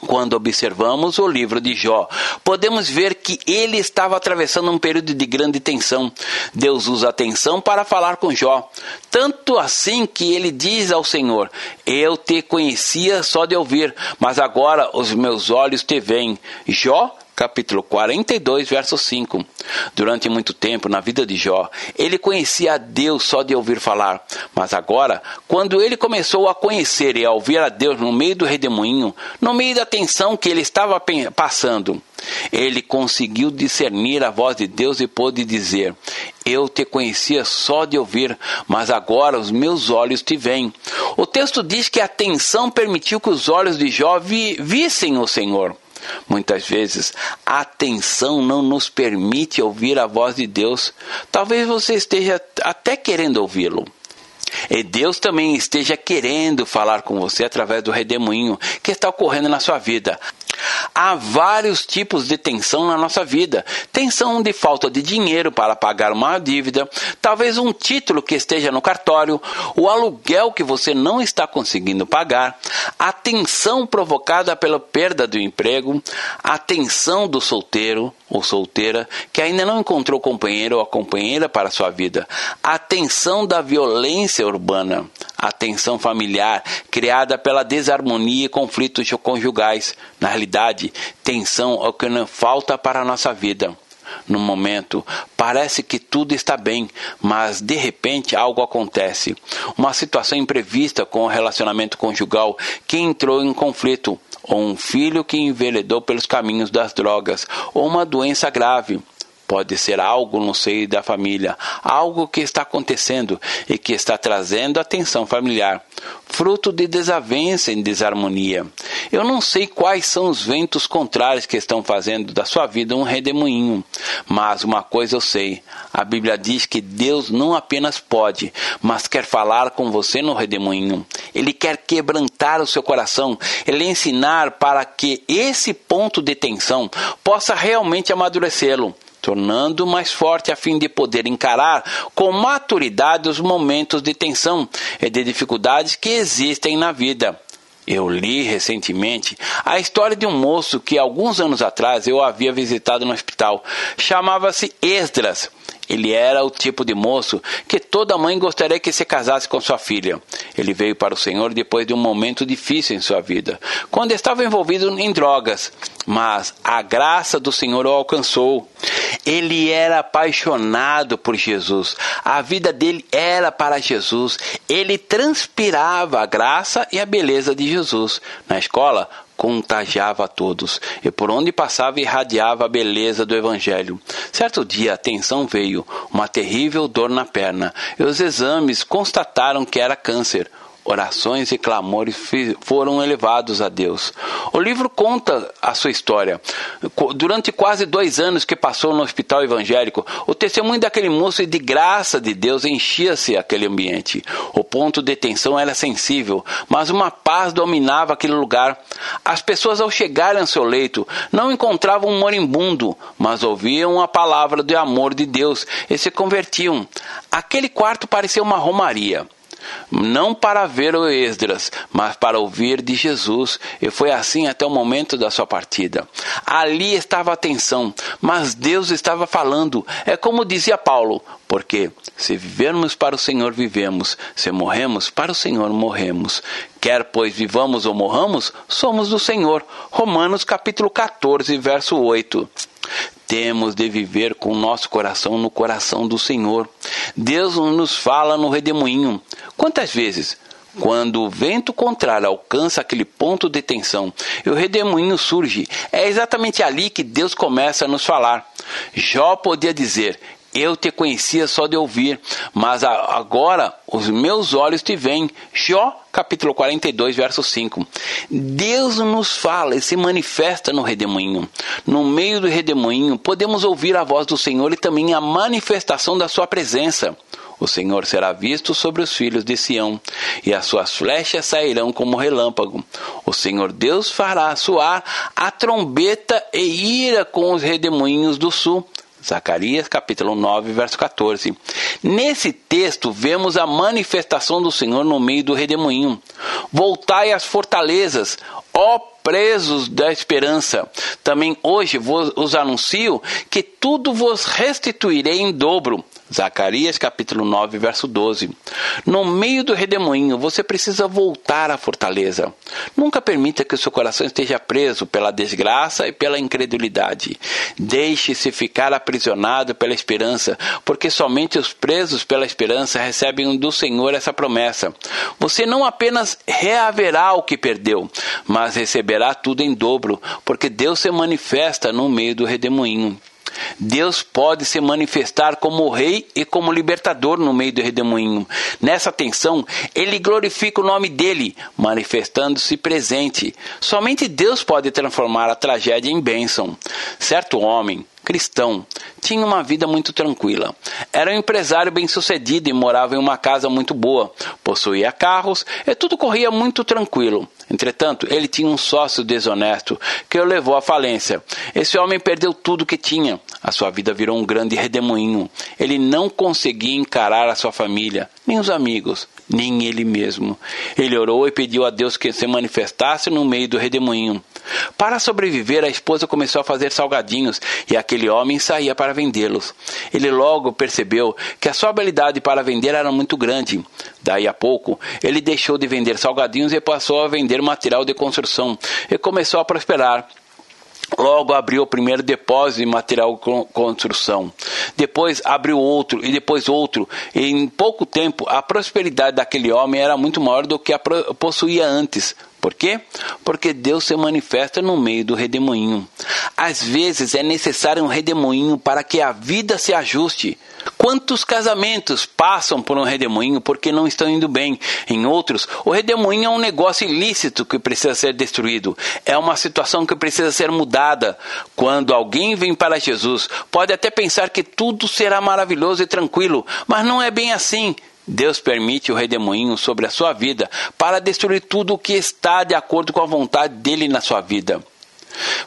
Quando observamos o livro de Jó, podemos ver que ele estava atravessando um período de grande tensão. Deus usa a tensão para falar com Jó. Tanto assim que ele diz ao Senhor: Eu te conhecia só de ouvir, mas agora os meus olhos te veem. Jó capítulo 42, verso 5. Durante muito tempo na vida de Jó, ele conhecia a Deus só de ouvir falar, mas agora, quando ele começou a conhecer e a ouvir a Deus no meio do redemoinho, no meio da tensão que ele estava passando, ele conseguiu discernir a voz de Deus e pôde dizer: Eu te conhecia só de ouvir, mas agora os meus olhos te veem. O texto diz que a tensão permitiu que os olhos de Jó vi vissem o Senhor. Muitas vezes a atenção não nos permite ouvir a voz de Deus. Talvez você esteja até querendo ouvi-lo. E Deus também esteja querendo falar com você através do redemoinho que está ocorrendo na sua vida. Há vários tipos de tensão na nossa vida. Tensão de falta de dinheiro para pagar uma dívida, talvez um título que esteja no cartório, o aluguel que você não está conseguindo pagar, a tensão provocada pela perda do emprego, a tensão do solteiro ou solteira que ainda não encontrou companheiro ou companheira para a sua vida, a tensão da violência urbana, a tensão familiar criada pela desarmonia e conflitos conjugais. Na realidade, tensão é o que não falta para a nossa vida. No momento, parece que tudo está bem, mas de repente algo acontece. Uma situação imprevista com o relacionamento conjugal que entrou em conflito, ou um filho que enveredou pelos caminhos das drogas, ou uma doença grave. Pode ser algo no seio da família, algo que está acontecendo e que está trazendo atenção familiar, fruto de desavença e desarmonia. Eu não sei quais são os ventos contrários que estão fazendo da sua vida um redemoinho, mas uma coisa eu sei: a Bíblia diz que Deus não apenas pode, mas quer falar com você no redemoinho. Ele quer quebrantar o seu coração, ele ensinar para que esse ponto de tensão possa realmente amadurecê-lo tornando mais forte a fim de poder encarar com maturidade os momentos de tensão e de dificuldades que existem na vida. Eu li recentemente a história de um moço que alguns anos atrás eu havia visitado no hospital. Chamava-se Esdras. Ele era o tipo de moço que toda mãe gostaria que se casasse com sua filha. Ele veio para o Senhor depois de um momento difícil em sua vida, quando estava envolvido em drogas, mas a graça do Senhor o alcançou. Ele era apaixonado por Jesus. A vida dele era para Jesus. Ele transpirava a graça e a beleza de Jesus. Na escola, contagiava a todos e por onde passava irradiava a beleza do Evangelho. Certo dia a tensão veio, uma terrível dor na perna, e os exames constataram que era câncer. Orações e clamores foram elevados a Deus. O livro conta a sua história. Durante quase dois anos que passou no hospital evangélico, o testemunho daquele moço e de graça de Deus enchia-se aquele ambiente. O ponto de tensão era sensível, mas uma paz dominava aquele lugar. As pessoas, ao chegarem ao seu leito, não encontravam um moribundo, mas ouviam a palavra de amor de Deus e se convertiam. Aquele quarto parecia uma romaria não para ver o Esdras, mas para ouvir de Jesus, e foi assim até o momento da sua partida. Ali estava a atenção, mas Deus estava falando. É como dizia Paulo: porque se vivermos para o Senhor, vivemos, se morremos para o Senhor, morremos. Quer pois vivamos ou morramos, somos do Senhor. Romanos capítulo 14, verso 8. Temos de viver com o nosso coração no coração do Senhor. Deus nos fala no redemoinho. Quantas vezes quando o vento contrário alcança aquele ponto de tensão e o redemoinho surge, é exatamente ali que Deus começa a nos falar. Jó podia dizer: eu te conhecia só de ouvir, mas agora os meus olhos te veem. Jó, capítulo 42, verso 5. Deus nos fala e se manifesta no redemoinho. No meio do redemoinho, podemos ouvir a voz do Senhor e também a manifestação da sua presença. O Senhor será visto sobre os filhos de Sião, e as suas flechas sairão como relâmpago. O Senhor Deus fará soar a trombeta e ira com os redemoinhos do sul. Zacarias capítulo 9, verso 14. Nesse texto vemos a manifestação do Senhor no meio do redemoinho. Voltai às fortalezas, ó presos da esperança. Também hoje vos anuncio que tudo vos restituirei em dobro. Zacarias capítulo 9, verso 12. No meio do redemoinho, você precisa voltar à fortaleza. Nunca permita que o seu coração esteja preso pela desgraça e pela incredulidade. Deixe-se ficar aprisionado pela esperança, porque somente os presos pela esperança recebem do Senhor essa promessa. Você não apenas reaverá o que perdeu, mas receberá tudo em dobro, porque Deus se manifesta no meio do redemoinho. Deus pode se manifestar como rei e como libertador no meio do redemoinho. Nessa tensão, ele glorifica o nome dele, manifestando-se presente. Somente Deus pode transformar a tragédia em bênção. Certo homem, cristão, tinha uma vida muito tranquila. Era um empresário bem-sucedido e morava em uma casa muito boa. Possuía carros e tudo corria muito tranquilo. Entretanto, ele tinha um sócio desonesto que o levou à falência. Esse homem perdeu tudo que tinha. A sua vida virou um grande redemoinho. Ele não conseguia encarar a sua família, nem os amigos, nem ele mesmo. Ele orou e pediu a Deus que se manifestasse no meio do redemoinho. Para sobreviver, a esposa começou a fazer salgadinhos e aquele homem saía para vendê-los. Ele logo percebeu que a sua habilidade para vender era muito grande. Daí a pouco, ele deixou de vender salgadinhos e passou a vender material de construção e começou a prosperar. Logo abriu o primeiro depósito de material de construção. Depois abriu outro e depois outro. E em pouco tempo a prosperidade daquele homem era muito maior do que a possuía antes. Por quê? Porque Deus se manifesta no meio do redemoinho. Às vezes é necessário um redemoinho para que a vida se ajuste. Quantos casamentos passam por um redemoinho porque não estão indo bem? Em outros, o redemoinho é um negócio ilícito que precisa ser destruído. É uma situação que precisa ser mudada. Quando alguém vem para Jesus, pode até pensar que tudo será maravilhoso e tranquilo, mas não é bem assim. Deus permite o redemoinho sobre a sua vida para destruir tudo o que está de acordo com a vontade dele na sua vida.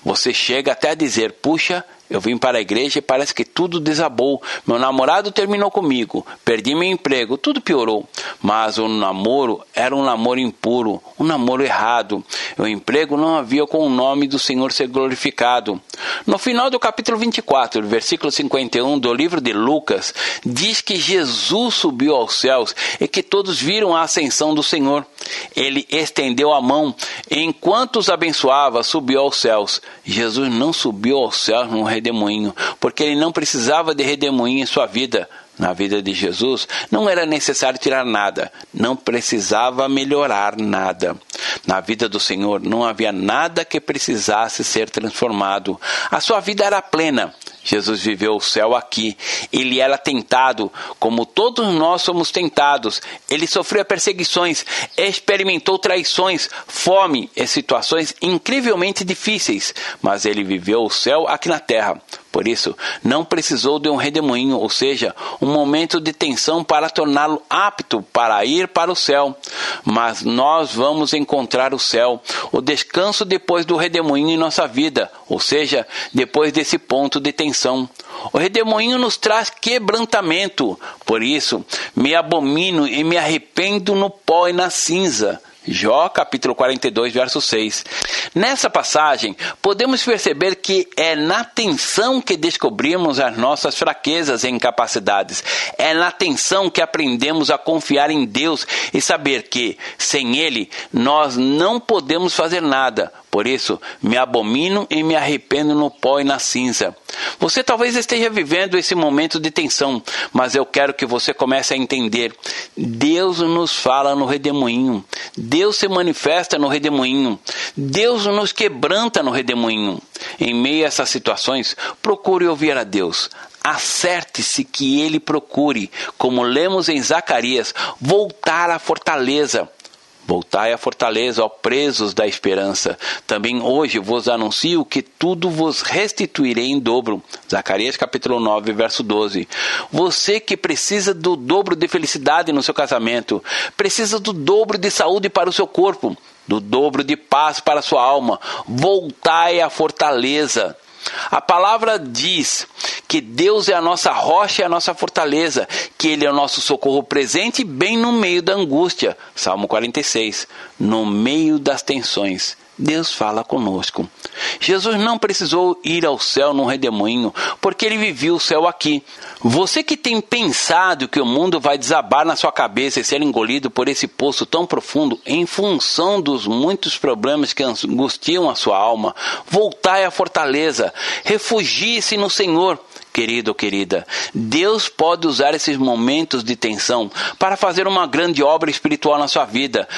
Você chega até a dizer: puxa, eu vim para a igreja e parece que tudo desabou. Meu namorado terminou comigo, perdi meu emprego, tudo piorou. Mas o namoro era um namoro impuro, um namoro errado. O emprego não havia com o nome do Senhor ser glorificado. No final do capítulo 24, versículo 51 do livro de Lucas, diz que Jesus subiu aos céus e que todos viram a ascensão do Senhor. Ele estendeu a mão, enquanto os abençoava, subiu aos céus. Jesus não subiu aos céus num redemoinho, porque ele não precisava de redemoinho em sua vida. Na vida de Jesus não era necessário tirar nada, não precisava melhorar nada. Na vida do Senhor não havia nada que precisasse ser transformado. A sua vida era plena. Jesus viveu o céu aqui. Ele era tentado, como todos nós somos tentados. Ele sofreu perseguições, experimentou traições, fome e situações incrivelmente difíceis, mas ele viveu o céu aqui na terra. Por isso, não precisou de um redemoinho, ou seja, um momento de tensão para torná-lo apto para ir para o céu. Mas nós vamos encontrar o céu, o descanso depois do redemoinho em nossa vida, ou seja, depois desse ponto de tensão. O redemoinho nos traz quebrantamento, por isso me abomino e me arrependo no pó e na cinza. Jó capítulo 42, verso 6. Nessa passagem, podemos perceber que é na tensão que descobrimos as nossas fraquezas e incapacidades. É na tensão que aprendemos a confiar em Deus e saber que, sem Ele, nós não podemos fazer nada, por isso, me abomino e me arrependo no pó e na cinza. Você talvez esteja vivendo esse momento de tensão, mas eu quero que você comece a entender. Deus nos fala no redemoinho. Deus se manifesta no redemoinho. Deus nos quebranta no redemoinho. Em meio a essas situações, procure ouvir a Deus. Acerte-se que ele procure, como lemos em Zacarias, voltar à fortaleza Voltai à fortaleza, ó presos da esperança. Também hoje vos anuncio que tudo vos restituirei em dobro. Zacarias capítulo 9, verso 12. Você que precisa do dobro de felicidade no seu casamento, precisa do dobro de saúde para o seu corpo, do dobro de paz para a sua alma. Voltai à fortaleza. A palavra diz que Deus é a nossa rocha e a nossa fortaleza, que Ele é o nosso socorro presente bem no meio da angústia. Salmo 46. No meio das tensões. Deus fala conosco. Jesus não precisou ir ao céu num redemoinho, porque ele vivia o céu aqui. Você que tem pensado que o mundo vai desabar na sua cabeça e ser engolido por esse poço tão profundo em função dos muitos problemas que angustiam a sua alma, voltai à fortaleza, refugie-se no Senhor. Querido ou querida, Deus pode usar esses momentos de tensão para fazer uma grande obra espiritual na sua vida,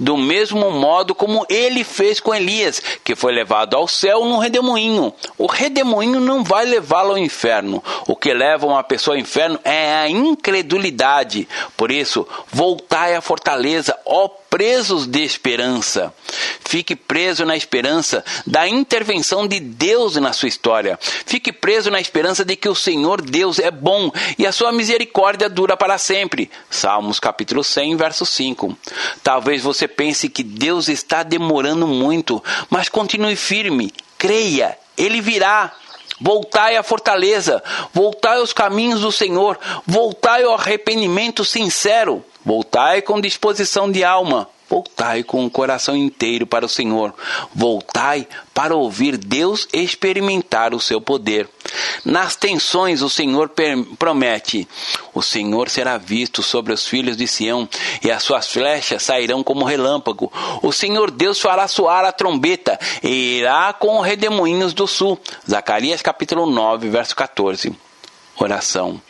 do mesmo modo como ele fez com Elias, que foi levado ao céu num redemoinho. O redemoinho não vai levá-lo ao inferno. O que leva uma pessoa ao inferno é a incredulidade. Por isso, voltai à fortaleza, ó presos de esperança. Fique preso na esperança da intervenção de Deus na sua história. Fique preso na esperança de que o Senhor Deus é bom e a sua misericórdia dura para sempre. Salmos capítulo 100, verso 5. Talvez você pense que Deus está demorando muito, mas continue firme. Creia, ele virá. Voltai à fortaleza, voltai aos caminhos do Senhor, voltai ao arrependimento sincero. Voltai com disposição de alma. Voltai com o coração inteiro para o Senhor. Voltai para ouvir Deus experimentar o seu poder. Nas tensões, o Senhor promete: o Senhor será visto sobre os filhos de Sião, e as suas flechas sairão como relâmpago. O Senhor Deus fará soar a trombeta, e irá com os redemoinhos do sul. Zacarias capítulo 9, verso 14. Oração.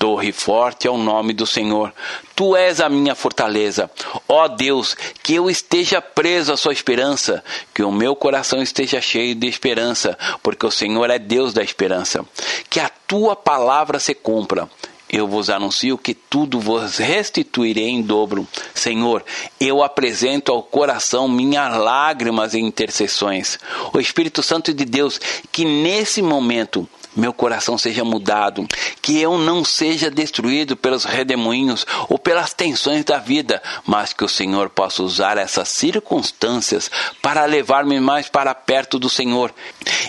Torre forte é o nome do Senhor. Tu és a minha fortaleza. Ó Deus, que eu esteja preso à sua esperança, que o meu coração esteja cheio de esperança, porque o Senhor é Deus da esperança. Que a tua palavra se cumpra. Eu vos anuncio que tudo vos restituirei em dobro. Senhor, eu apresento ao coração minhas lágrimas e intercessões. O Espírito Santo de Deus, que nesse momento meu coração seja mudado, que eu não seja destruído pelos redemoinhos ou pelas tensões da vida, mas que o Senhor possa usar essas circunstâncias para levar-me mais para perto do Senhor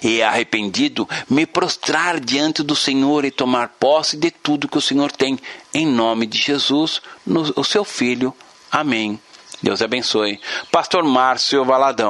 e arrependido me prostrar diante do Senhor e tomar posse de tudo que o Senhor tem, em nome de Jesus, no, o seu Filho. Amém. Deus abençoe. Pastor Márcio Valadão.